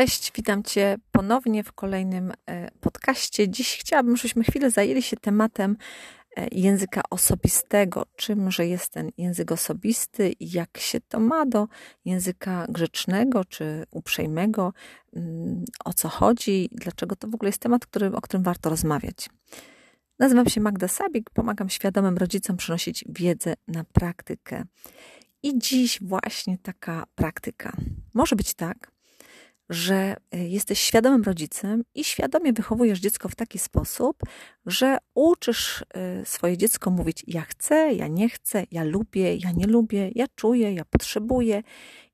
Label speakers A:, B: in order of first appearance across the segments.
A: Cześć, witam Cię ponownie w kolejnym e, podcaście. Dziś chciałabym, żebyśmy chwilę zajęli się tematem e, języka osobistego. Czymże jest ten język osobisty i jak się to ma do języka grzecznego czy uprzejmego, mm, o co chodzi, dlaczego to w ogóle jest temat, który, o którym warto rozmawiać. Nazywam się Magda Sabik, pomagam świadomym rodzicom przynosić wiedzę na praktykę. I dziś właśnie taka praktyka. Może być tak, że y, jesteś świadomym rodzicem i świadomie wychowujesz dziecko w taki sposób, że uczysz y, swoje dziecko mówić: Ja chcę, ja nie chcę, ja lubię, ja nie lubię, ja czuję, ja potrzebuję.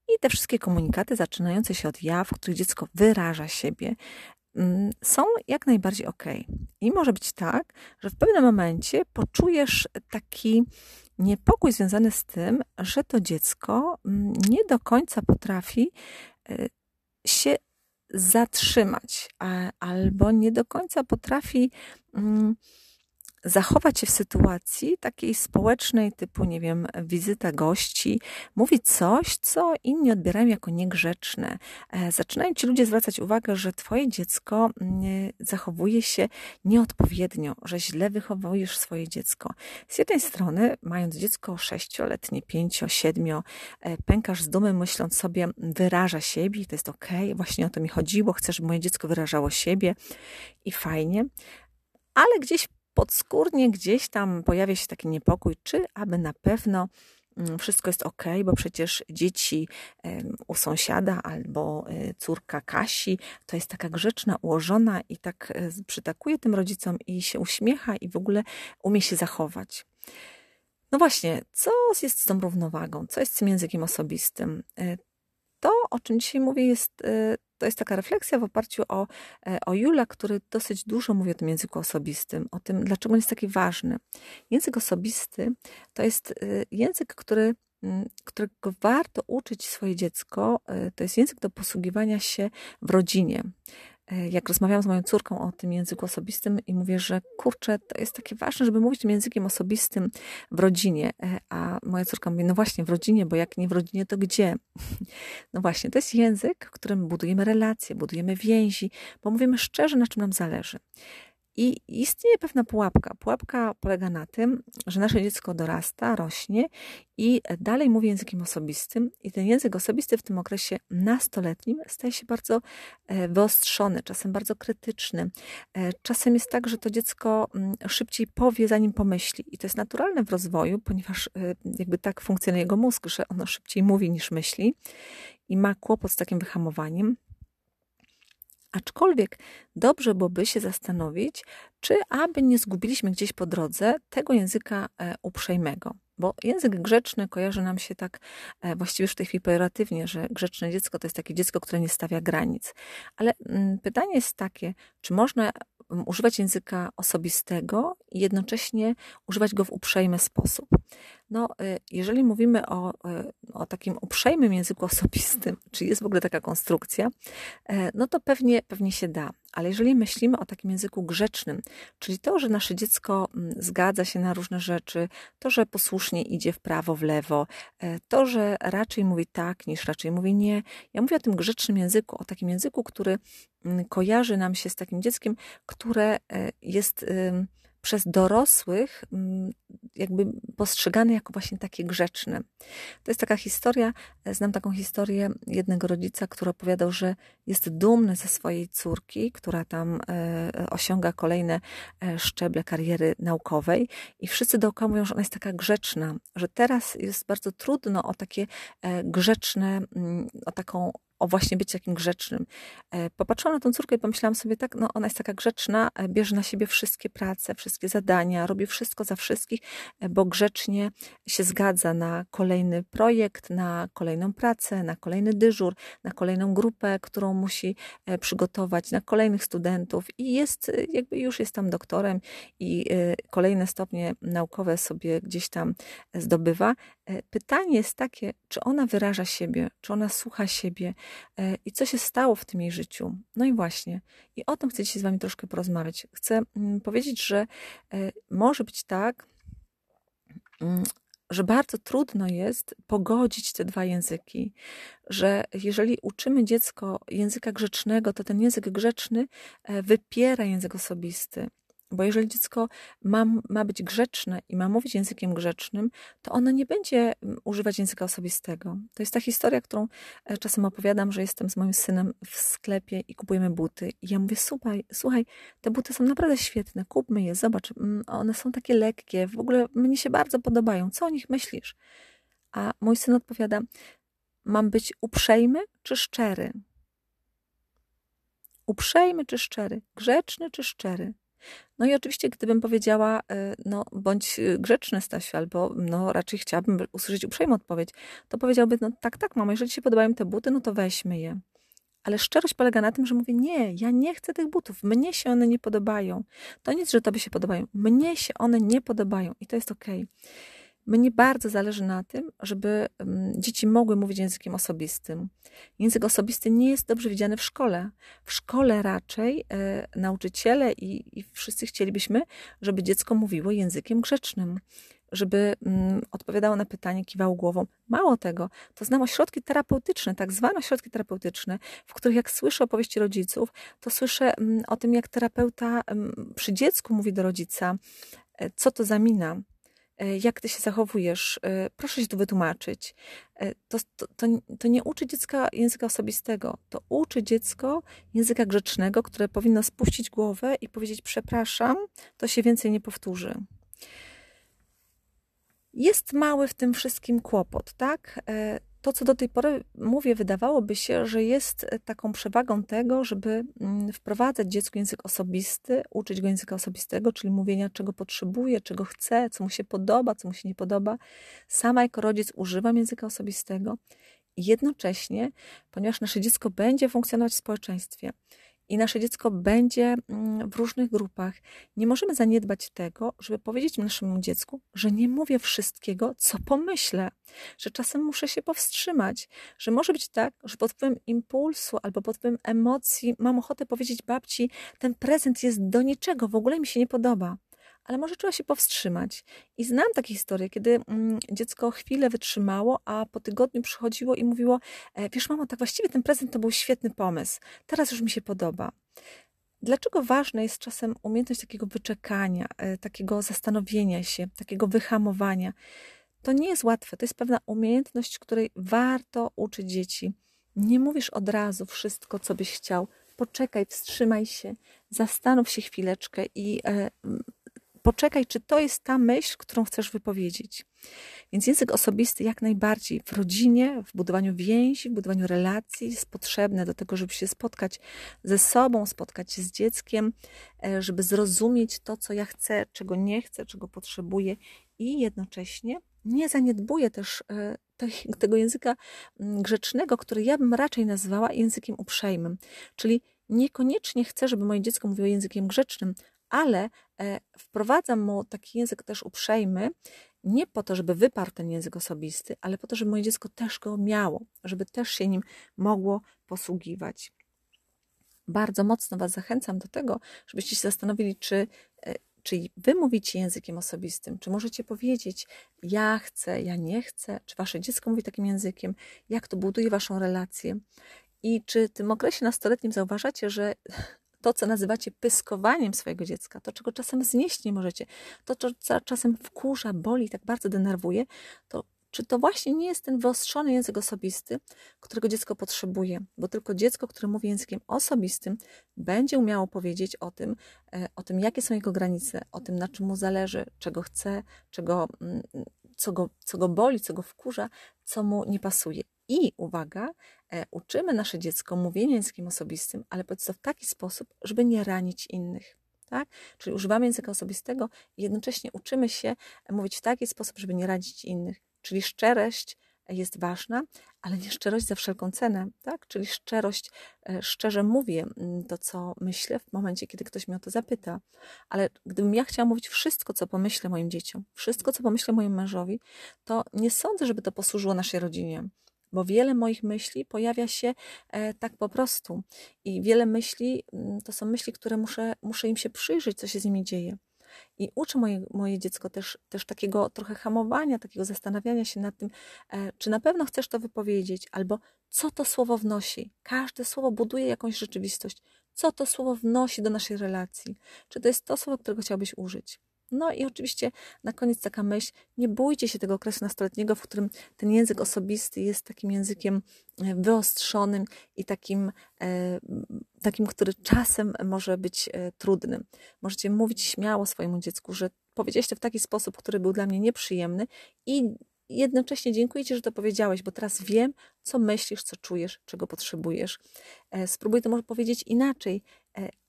A: I te wszystkie komunikaty zaczynające się od ja, w których dziecko wyraża siebie, mm, są jak najbardziej ok. I może być tak, że w pewnym momencie poczujesz taki niepokój związany z tym, że to dziecko mm, nie do końca potrafi y, się zatrzymać, albo nie do końca potrafi mm, zachować się w sytuacji takiej społecznej, typu, nie wiem, wizyta gości, mówić coś, co inni odbierają jako niegrzeczne. E, zaczynają ci ludzie zwracać uwagę, że twoje dziecko mm, zachowuje się nieodpowiednio, że źle wychowujesz swoje dziecko. Z jednej strony, mając dziecko sześcioletnie, pięcio, siedmio, e, pękasz z dumy, myśląc sobie, wyraża siebie, to jest ok, właśnie o to mi chodziło, chcę, żeby moje dziecko wyrażało siebie i fajnie, ale gdzieś podskórnie gdzieś tam pojawia się taki niepokój, czy aby na pewno mm, wszystko jest ok, bo przecież dzieci u sąsiada albo e, córka Kasi to jest taka grzeczna, ułożona i tak e, przytakuje tym rodzicom i się uśmiecha i w ogóle umie się zachować. No właśnie, co jest z tą równowagą? Co jest z tym językiem osobistym? To, o czym dzisiaj mówię, jest to jest taka refleksja w oparciu o, e, o Jula, który dosyć dużo mówi o tym języku osobistym, o tym, dlaczego on jest taki ważny. Język osobisty to jest e, język, który którego warto uczyć swoje dziecko, e, to jest język do posługiwania się w rodzinie. E, jak rozmawiałam z moją córką o tym języku osobistym i mówię, że kurczę, to jest takie ważne, żeby mówić tym językiem osobistym w rodzinie. E, a moja córka mówi, no właśnie, w rodzinie, bo jak nie w rodzinie, to gdzie? No właśnie, to jest język, w którym budujemy relacje, budujemy więzi, bo mówimy szczerze, na czym nam zależy. I istnieje pewna pułapka. Pułapka polega na tym, że nasze dziecko dorasta, rośnie i dalej mówi językiem osobistym, i ten język osobisty w tym okresie nastoletnim staje się bardzo e, wyostrzony, czasem bardzo krytyczny. E, czasem jest tak, że to dziecko mm, szybciej powie, zanim pomyśli. I to jest naturalne w rozwoju, ponieważ e, jakby tak funkcjonuje jego mózg, że ono szybciej mówi niż myśli i ma kłopot z takim wyhamowaniem. Aczkolwiek dobrze byłoby się zastanowić, czy aby nie zgubiliśmy gdzieś po drodze tego języka e, uprzejmego. Bo język grzeczny kojarzy nam się tak e, właściwie już w tej chwili pejoratywnie, że grzeczne dziecko to jest takie dziecko, które nie stawia granic. Ale mm, pytanie jest takie, czy można używać języka osobistego i jednocześnie używać go w uprzejmy sposób. No, y, jeżeli mówimy o, y, o takim uprzejmym języku osobistym, czy jest w ogóle taka konstrukcja, e, no to pewnie, pewnie się da. Ale jeżeli myślimy o takim języku grzecznym, czyli to, że nasze dziecko mm, zgadza się na różne rzeczy, to, że posłusznie idzie w prawo, w lewo, e, to, że raczej mówi tak, niż raczej mówi nie. Ja mówię o tym grzecznym języku, o takim języku, który mm, kojarzy nam się z takim dzieckiem, które e, jest przez dorosłych mm, jakby postrzegany jako właśnie takie grzeczne. To jest taka historia, e, znam taką historię jednego rodzica, który opowiadał, że jest dumny ze swojej córki, która tam e, osiąga kolejne e, szczeble kariery naukowej i wszyscy dookoła mówią, że ona jest taka grzeczna, że teraz jest bardzo trudno o takie grzeczne, mm, o taką o właśnie być takim grzecznym. E, popatrzyłam na tą córkę i pomyślałam sobie tak, no ona jest taka grzeczna, e, bierze na siebie wszystkie prace, wszystkie zadania, robi wszystko za wszystkich, e, bo grzecznie się zgadza na kolejny projekt, na kolejną pracę, na kolejny dyżur, na kolejną grupę, którą musi przygotować, na kolejnych studentów i jest, jakby już jest tam doktorem i kolejne stopnie naukowe sobie gdzieś tam zdobywa. Pytanie jest takie, czy ona wyraża siebie, czy ona słucha siebie, i co się stało w tym jej życiu. No i właśnie, i o tym chcę dzisiaj z Wami troszkę porozmawiać. Chcę mm, powiedzieć, że e, może być tak, mm, że bardzo trudno jest pogodzić te dwa języki, że jeżeli uczymy dziecko języka grzecznego, to ten język grzeczny e, wypiera język osobisty. Bo jeżeli dziecko ma, ma być grzeczne i ma mówić językiem grzecznym, to ono nie będzie mm, używać języka osobistego. To jest ta historia, którą e, czasem opowiadam, że jestem z moim synem w sklepie i kupujemy buty. I ja mówię, słuchaj, słuchaj, te buty są naprawdę świetne, kupmy je, zobacz, mm, one są takie lekkie, w ogóle mnie się bardzo podobają. Co o nich myślisz? A mój syn odpowiada, mam być uprzejmy czy szczery? Uprzejmy czy szczery? Grzeczny czy szczery? No i oczywiście, gdybym powiedziała, e, no bądź e, grzeczny Stasiu, albo no raczej chciałabym usłyszeć uprzejmą odpowiedź, to powiedziałby, no tak, tak mamo, jeżeli ci się podobają te buty, no to weźmy je. Ale szczerość polega na tym, że mówię, nie, ja nie chcę tych butów, mnie się one nie podobają. To nic, że tobie się podobają, mnie się one nie podobają i to jest okej. Okay. Mnie bardzo zależy na tym, żeby dzieci mogły mówić językiem osobistym. Język osobisty nie jest dobrze widziany w szkole. W szkole raczej e, nauczyciele i, i wszyscy chcielibyśmy, żeby dziecko mówiło językiem grzecznym żeby mm, odpowiadało na pytanie, kiwało głową. Mało tego, to znam ośrodki terapeutyczne, tak zwane ośrodki terapeutyczne, w których jak słyszę opowieści rodziców, to słyszę mm, o tym, jak terapeuta mm, przy dziecku mówi do rodzica, e, co to za mina, jak ty się zachowujesz, e, proszę się tu wytłumaczyć. E, to, to, to, to, nie uczy dziecka języka osobistego, to uczy dziecko języka grzecznego, które powinno spuścić głowę i powiedzieć: Przepraszam, to się więcej nie powtórzy. Jest mały w tym wszystkim kłopot, tak? To, co do tej pory mówię, wydawałoby się, że jest e, taką przewagą tego, żeby mm, wprowadzać dziecku język osobisty, uczyć go języka osobistego, czyli mówienia, czego potrzebuje, czego chce, co mu się podoba, co mu się nie podoba. Sama jako rodzic używam języka osobistego jednocześnie, ponieważ nasze dziecko będzie funkcjonować w społeczeństwie, i nasze dziecko będzie mm, w różnych grupach. Nie możemy zaniedbać tego, żeby powiedzieć naszemu dziecku, że nie mówię wszystkiego, co pomyślę, że czasem muszę się powstrzymać, że może być tak, że pod wpływem impulsu albo pod wpływem emocji mam ochotę powiedzieć babci, ten prezent jest do niczego, w ogóle mi się nie podoba ale może trzeba się powstrzymać. I znam takie historie, kiedy mm, dziecko chwilę wytrzymało, a po tygodniu przychodziło i mówiło: e, Wiesz, mamo, tak właściwie ten prezent to był świetny pomysł, teraz już mi się podoba. Dlaczego ważna jest czasem umiejętność takiego wyczekania, e, takiego zastanowienia się, takiego wyhamowania? To nie jest łatwe, to jest pewna umiejętność, której warto uczyć dzieci. Nie mówisz od razu wszystko, co byś chciał. Poczekaj, wstrzymaj się, zastanów się chwileczkę i e, poczekaj, czy to jest ta myśl, którą chcesz wypowiedzieć. Więc język osobisty jak najbardziej w rodzinie, w budowaniu więzi, w budowaniu relacji jest potrzebny do tego, żeby się spotkać ze sobą, spotkać się z dzieckiem, e, żeby zrozumieć to, co ja chcę, czego nie chcę, czego potrzebuję i jednocześnie nie zaniedbuję też e, tego języka mm, grzecznego, który ja bym raczej nazwała językiem uprzejmym. Czyli niekoniecznie chcę, żeby moje dziecko mówiło językiem grzecznym, ale wprowadzam mu taki język też uprzejmy, nie po to, żeby wyparł ten język osobisty, ale po to, żeby moje dziecko też go miało, żeby też się nim mogło posługiwać. Bardzo mocno Was zachęcam do tego, żebyście się zastanowili, czy, e, czy Wy mówicie językiem osobistym, czy możecie powiedzieć, ja chcę, ja nie chcę, czy Wasze dziecko mówi takim językiem, jak to buduje Waszą relację. I czy w tym okresie nastoletnim zauważacie, że to, co nazywacie pyskowaniem swojego dziecka, to, czego czasem znieść nie możecie, to, co czasem wkurza, boli, tak bardzo denerwuje, to czy to właśnie nie jest ten wyostrzony język osobisty, którego dziecko potrzebuje? Bo tylko dziecko, które mówi językiem osobistym, będzie umiało powiedzieć o tym, e, o tym, jakie są jego granice, o tym, na czym mu zależy, czego chce, czego, mm, co, go, co go boli, co go wkurza, co mu nie pasuje. I uwaga, e, uczymy nasze dziecko mówienia językiem osobistym, ale powiedz to w taki sposób, żeby nie ranić innych. Tak? Czyli używamy języka osobistego i jednocześnie uczymy się mówić w taki sposób, żeby nie ranić innych. Czyli szczerość jest ważna, ale nie szczerość za wszelką cenę, tak? Czyli szczerość, e, szczerze mówię mm, to, co myślę w momencie, kiedy ktoś mnie o to zapyta. Ale gdybym ja chciała mówić wszystko, co pomyślę moim dzieciom, wszystko, co pomyślę mojemu mężowi, to nie sądzę, żeby to posłużyło naszej rodzinie bo wiele moich myśli pojawia się e, tak po prostu. I wiele myśli mm, to są myśli, które muszę, muszę im się przyjrzeć, co się z nimi dzieje. I uczę moje, moje dziecko też, też takiego trochę hamowania, takiego zastanawiania się nad tym, e, czy na pewno chcesz to wypowiedzieć, albo co to słowo wnosi. Każde słowo buduje jakąś rzeczywistość. Co to słowo wnosi do naszej relacji? Czy to jest to słowo, którego chciałbyś użyć? No i oczywiście na koniec taka myśl, nie bójcie się tego okresu nastoletniego, w którym ten język osobisty jest takim językiem e, wyostrzonym i takim, e, takim który czasem może być e, trudnym. Możecie mówić śmiało swojemu dziecku, że powiedzieliście w taki sposób, który był dla mnie nieprzyjemny i jednocześnie dziękuję Ci, że to powiedziałeś, bo teraz wiem, co myślisz, co czujesz, czego potrzebujesz. Spróbuj to może powiedzieć inaczej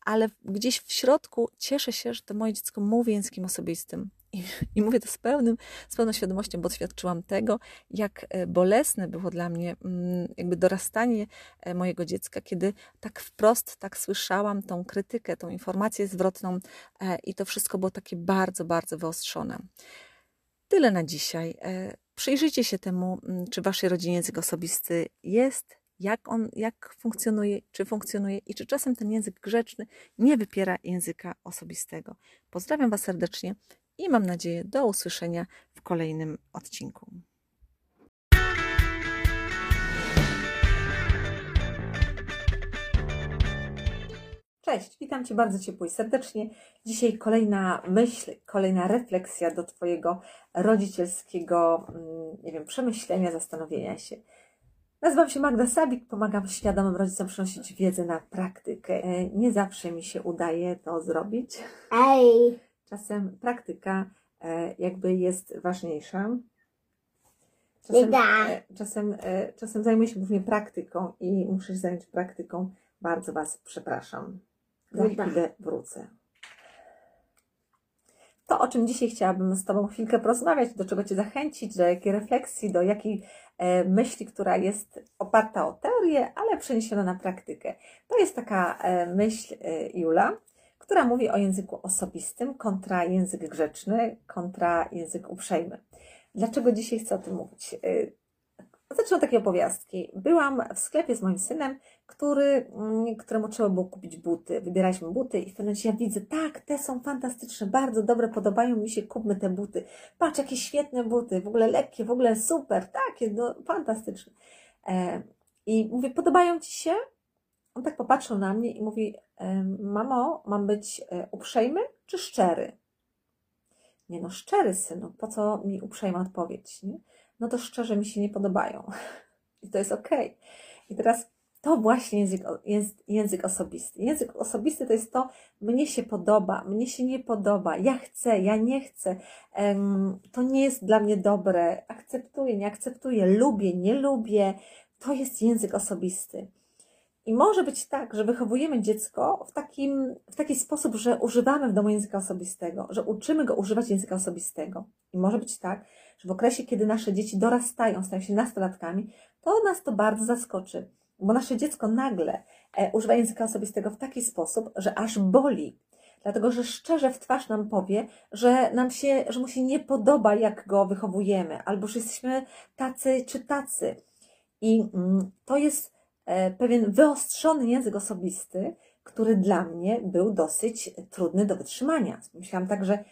A: ale gdzieś w środku cieszę się, że to moje dziecko mówi językiem osobistym. I, I, mówię to z, pełnym, z pełną świadomością, bo doświadczyłam tego, jak e, bolesne było dla mnie mm, jakby dorastanie e, mojego dziecka, kiedy tak wprost tak słyszałam tą krytykę, tą informację zwrotną e, i to wszystko było takie bardzo, bardzo wyostrzone. Tyle na dzisiaj. Przyjrzyjcie się temu, mm, czy w waszej rodzinie język osobisty jest, jak on, jak funkcjonuje, czy funkcjonuje i czy czasem ten język grzeczny nie wypiera języka osobistego. Pozdrawiam Was serdecznie i mam nadzieję do usłyszenia w kolejnym odcinku. Cześć, witam Cię bardzo ciepło i serdecznie. Dzisiaj kolejna myśl, kolejna refleksja do Twojego rodzicielskiego, mm, nie wiem, przemyślenia, zastanowienia się. Nazywam się Magda Sabik, pomagam świadomym rodzicom przynosić wiedzę na praktykę. E, nie zawsze mi się udaje to zrobić.
B: Ej.
A: Czasem praktyka e, jakby jest ważniejsza. Czasem, e, czasem, czasem zajmuję się głównie praktyką i muszę się zająć praktyką. Bardzo Was przepraszam. Za chwilę wrócę to, o czym dzisiaj chciałabym z Tobą chwilkę porozmawiać, do czego Cię zachęcić, do jakiej refleksji, do jakiej e, myśli, która jest oparta o teorię, ale przeniesiona na praktykę. To jest taka e, myśl e, Jula, która mówi o języku osobistym kontra język grzeczny, kontra język uprzejmy. Dlaczego dzisiaj chcę o tym mówić? Zacznę od takiej opowiastki. Byłam w sklepie z moim synem, który, mm, któremu trzeba było kupić buty. Wybieraliśmy buty i w pewnym ja widzę, tak, te są fantastyczne, bardzo dobre, podobają mi się, kupmy te buty. Patrz, jakie świetne buty, w ogóle lekkie, w ogóle super, takie, no, fantastyczne. E, I mówię, podobają Ci się? On tak popatrzył na mnie i mówi, mamo, mam być e, uprzejmy czy szczery? Nie no, szczery synu, po co mi uprzejma odpowiedź? Nie? No to szczerze mi się nie podobają. I to jest ok. I teraz to właśnie język, język osobisty. Język osobisty to jest to, mnie się podoba, mnie się nie podoba, ja chcę, ja nie chcę, to nie jest dla mnie dobre, akceptuję, nie akceptuję, lubię, nie lubię. To jest język osobisty. I może być tak, że wychowujemy dziecko w, takim, w taki sposób, że używamy w domu języka osobistego, że uczymy go używać języka osobistego. I może być tak, że w okresie, kiedy nasze dzieci dorastają, stają się nastolatkami, to nas to bardzo zaskoczy, bo nasze dziecko nagle e, używa języka osobistego w taki sposób, że aż boli. Dlatego, że szczerze w twarz nam powie, że nam się, że mu się nie podoba, jak go wychowujemy, albo że jesteśmy tacy czy tacy. I mm, to jest e, pewien wyostrzony język osobisty, który dla mnie był dosyć trudny do wytrzymania. Myślałam tak, że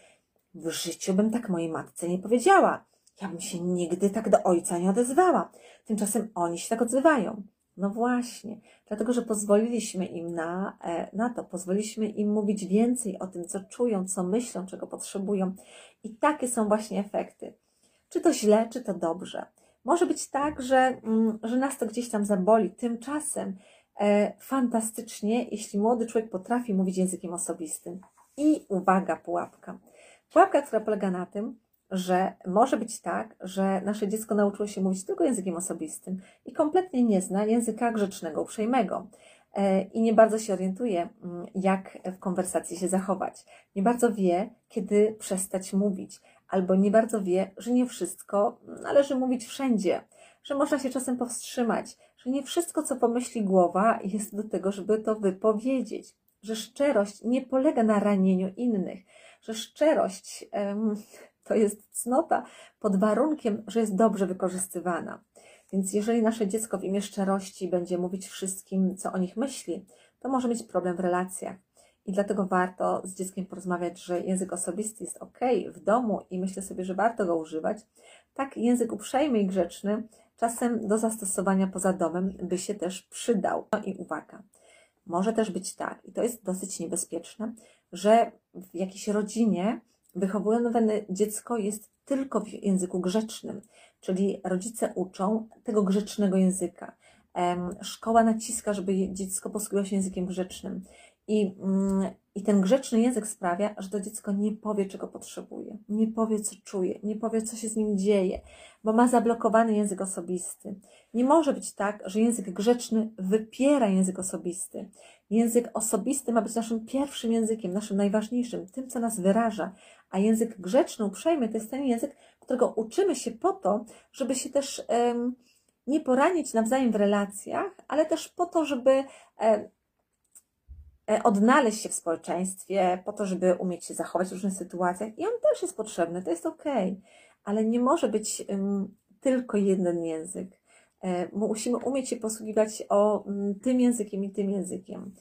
A: w życiu bym tak mojej matce nie powiedziała. Ja bym się nigdy tak do ojca nie odezwała. Tymczasem oni się tak odzywają. No właśnie, dlatego że pozwoliliśmy im na, e, na to, pozwoliliśmy im mówić więcej o tym, co czują, co myślą, czego potrzebują. I takie są właśnie efekty. Czy to źle, czy to dobrze. Może być tak, że, mm, że nas to gdzieś tam zaboli. Tymczasem e, fantastycznie, jeśli młody człowiek potrafi mówić językiem osobistym. I uwaga, pułapka. Pułapka, która polega na tym, że może być tak, że nasze dziecko nauczyło się mówić tylko językiem osobistym i kompletnie nie zna języka grzecznego, uprzejmego. E, I nie bardzo się orientuje, mm, jak w konwersacji się zachować. Nie bardzo wie, kiedy przestać mówić, albo nie bardzo wie, że nie wszystko należy mówić wszędzie, że można się czasem powstrzymać, że nie wszystko, co pomyśli głowa, jest do tego, żeby to wypowiedzieć, że szczerość nie polega na ranieniu innych, że szczerość to jest cnota pod warunkiem, że jest dobrze wykorzystywana. Więc jeżeli nasze dziecko w imię szczerości będzie mówić wszystkim, co o nich myśli, to może mieć problem w relacjach. i dlatego warto z dzieckiem porozmawiać, że język osobisty jest ok w domu i myślę sobie, że warto go używać. Tak, język uprzejmy i grzeczny czasem do zastosowania poza domem by się też przydał. No i uwaga, może też być tak, i to jest dosyć niebezpieczne, że w jakiejś rodzinie wychowujące dziecko jest tylko w języku grzecznym, czyli rodzice uczą tego grzecznego języka. Szkoła naciska, żeby dziecko posługiwało się językiem grzecznym. I, mm, I ten grzeczny język sprawia, że to dziecko nie powie, czego potrzebuje, nie powie, co czuje, nie powie, co się z nim dzieje, bo ma zablokowany język osobisty. Nie może być tak, że język grzeczny wypiera język osobisty. Język osobisty ma być naszym pierwszym językiem, naszym najważniejszym, tym, co nas wyraża, a język grzeczny, uprzejmy, to jest ten język, którego uczymy się po to, żeby się też um, nie poranić nawzajem w relacjach, ale też po to, żeby um, odnaleźć się w społeczeństwie, po to, żeby umieć się zachować w różnych sytuacjach. I on też jest potrzebny, to jest ok, ale nie może być um, tylko jeden język. E, musimy umieć się posługiwać o um, tym językiem i tym językiem.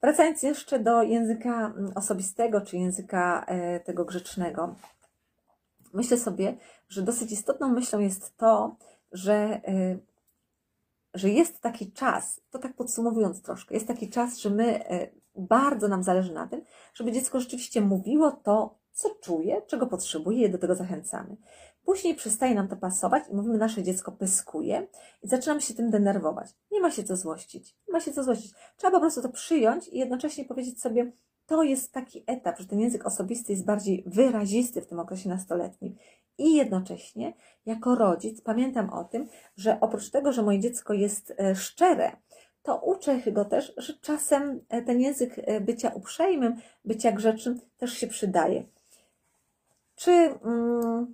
A: Wracając jeszcze do języka mm, osobistego, czy języka e, tego grzecznego, myślę sobie, że dosyć istotną myślą jest to, że, e, że jest taki czas, to tak podsumowując troszkę, jest taki czas, że my bardzo nam zależy na tym, żeby dziecko rzeczywiście mówiło to, co czuje, czego potrzebuje, i do tego zachęcamy. Później przestaje nam to pasować i mówimy, nasze dziecko pyskuje i zaczynamy się tym denerwować. Nie ma się co złościć. Nie ma się co złościć. Trzeba po prostu to przyjąć i jednocześnie powiedzieć sobie, to jest taki etap, że ten język osobisty jest bardziej wyrazisty w tym okresie nastoletnim. I jednocześnie, jako rodzic, pamiętam o tym, że oprócz tego, że moje dziecko jest e, szczere, to uczę go też, że czasem e, ten język e, bycia uprzejmym, bycia grzecznym też się przydaje. Czy. Mm,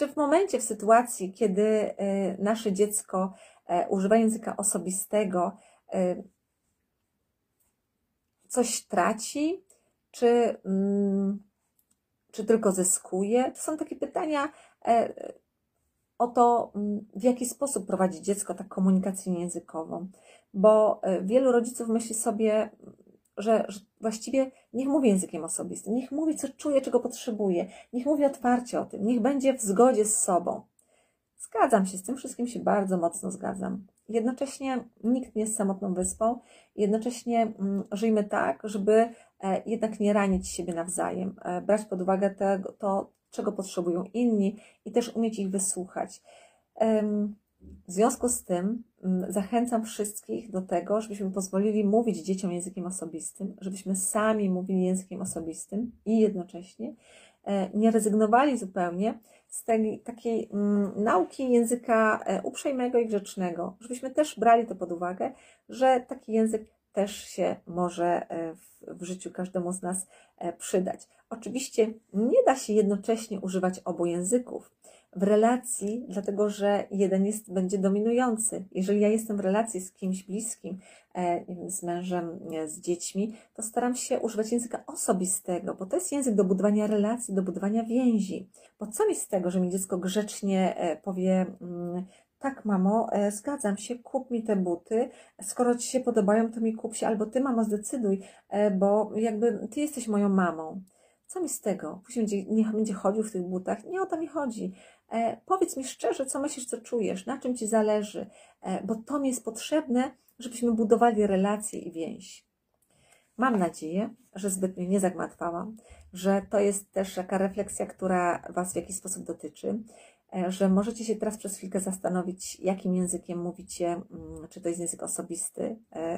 A: czy w momencie, w sytuacji, kiedy e, nasze dziecko e, używa języka osobistego, e, coś traci, czy, mm, czy tylko zyskuje? To są takie pytania o to, mm, w jaki sposób prowadzi dziecko tak komunikację językową. Bo wielu rodziców myśli sobie, że, że właściwie niech mówi językiem osobistym, niech mówi, co czuje, czego potrzebuje, niech mówi otwarcie o tym, niech będzie w zgodzie z sobą. Zgadzam się z tym wszystkim, się bardzo mocno zgadzam. Jednocześnie nikt nie jest samotną wyspą, jednocześnie mm, żyjmy tak, żeby e, jednak nie ranić siebie nawzajem, e, brać pod uwagę tego, to, czego potrzebują inni i też umieć ich wysłuchać. W związku z tym mm, zachęcam wszystkich do tego, żebyśmy pozwolili mówić dzieciom językiem osobistym, żebyśmy sami mówili językiem osobistym i jednocześnie e, nie rezygnowali zupełnie z tej takiej mm, nauki języka e, uprzejmego i grzecznego, żebyśmy też brali to pod uwagę, że taki język też się może e, w, w życiu każdemu z nas przydać. Oczywiście nie da się jednocześnie używać obu języków w relacji, dlatego że jeden jest, będzie dominujący. Jeżeli ja jestem w relacji z kimś bliskim, e, z mężem, z dziećmi, to staram się używać języka osobistego, bo to jest język do budowania relacji, do budowania więzi. Bo co mi z tego, że mi dziecko grzecznie e, powie, mm, tak, mamo, e, zgadzam się, kup mi te buty. Skoro ci się podobają, to mi kup się, albo ty, mamo, zdecyduj, bo jakby ty jesteś moją mamą. Co mi z tego? Później będzie, niech będzie chodził w tych butach. Nie o to mi chodzi. E, powiedz mi szczerze, co myślisz, co czujesz, na czym ci zależy, e, bo to mi jest potrzebne, żebyśmy budowali relacje i więź. Mam nadzieję, że zbyt mnie nie zagmatwałam, że to jest też taka refleksja, która Was w jakiś sposób dotyczy, że możecie się teraz przez chwilkę zastanowić, jakim językiem mówicie, mm, czy to jest język osobisty,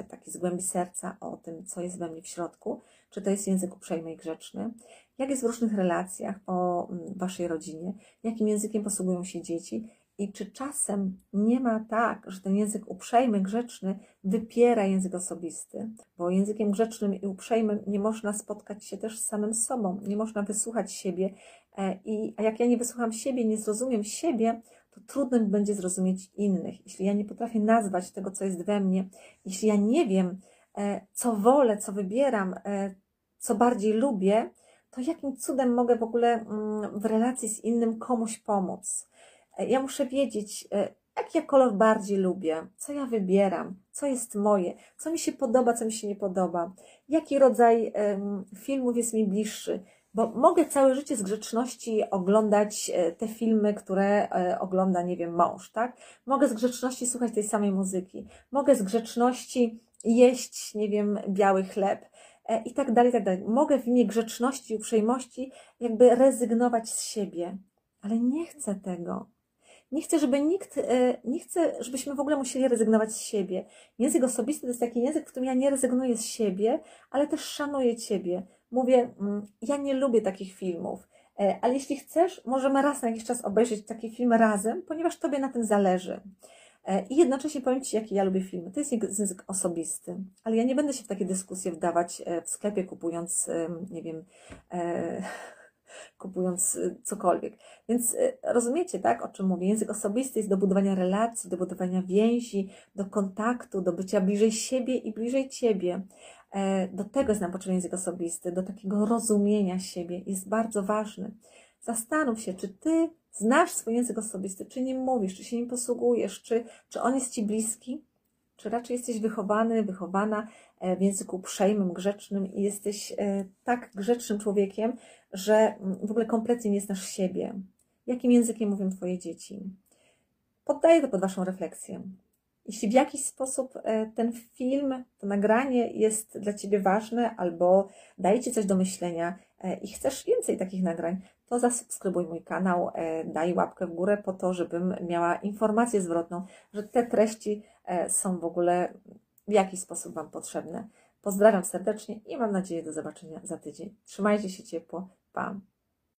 A: taki z głębi serca o tym, co jest we mnie w środku, czy to jest język uprzejmy i grzeczny, jak jest w różnych relacjach po mm, Waszej rodzinie, jakim językiem posługują się dzieci? I czy czasem nie ma tak, że ten język uprzejmy, grzeczny wypiera język osobisty, bo językiem grzecznym i uprzejmym nie można spotkać się też z samym sobą, nie można wysłuchać siebie. E, I, a jak ja nie wysłucham siebie, nie zrozumiem siebie, to trudno mi będzie zrozumieć innych. Jeśli ja nie potrafię nazwać tego, co jest we mnie, jeśli ja nie wiem, e, co wolę, co wybieram, e, co bardziej lubię, to jakim cudem mogę w ogóle mm, w relacji z innym komuś pomóc? Ja muszę wiedzieć, jaki ja kolor bardziej lubię, co ja wybieram, co jest moje, co mi się podoba, co mi się nie podoba, jaki rodzaj filmów jest mi bliższy, bo mogę całe życie z grzeczności oglądać e, te filmy, które e, ogląda, nie wiem, mąż, tak? Mogę z grzeczności słuchać tej samej muzyki. Mogę z grzeczności jeść, nie wiem, biały chleb e, i tak dalej, i tak dalej. Mogę w imię grzeczności i uprzejmości jakby rezygnować z siebie, ale nie chcę tego. Nie chcę, żeby nikt, nie chcę, żebyśmy w ogóle musieli rezygnować z siebie. Język osobisty to jest taki język, w którym ja nie rezygnuję z siebie, ale też szanuję Ciebie mówię, mm, ja nie lubię takich filmów, e, ale jeśli chcesz, możemy raz na jakiś czas obejrzeć taki film razem, ponieważ Tobie na tym zależy. E, I jednocześnie powiem Ci, jakie ja lubię filmy. To jest język osobisty, ale ja nie będę się w takie dyskusje wdawać e, w sklepie, kupując, nie wiem, kupując cokolwiek. Więc rozumiecie, tak, o czym mówię? Język osobisty jest do budowania relacji, do budowania więzi, do kontaktu, do bycia bliżej siebie i bliżej Ciebie. E, do tego jest nam potrzebny język osobisty, do takiego rozumienia siebie jest bardzo ważny. Zastanów się, czy ty znasz swój język osobisty, czy nim mówisz, czy się nim posługujesz, czy, czy on jest ci bliski, czy raczej jesteś wychowany, wychowana e, w języku uprzejmym, grzecznym i jesteś e, tak grzecznym człowiekiem, że mm, w ogóle kompletnie nie znasz siebie. Jakim językiem mówią Twoje dzieci? Poddaję to pod Waszą refleksję. Jeśli w jakiś sposób e, ten film, to nagranie jest dla Ciebie ważne albo daje Ci coś do myślenia e, i chcesz więcej takich nagrań, to zasubskrybuj mój kanał, e, daj łapkę w górę po to, żebym miała informację zwrotną, że te treści są w ogóle w jakiś sposób Wam potrzebne. Pozdrawiam serdecznie i mam nadzieję do zobaczenia za tydzień. Trzymajcie się ciepło. Pa!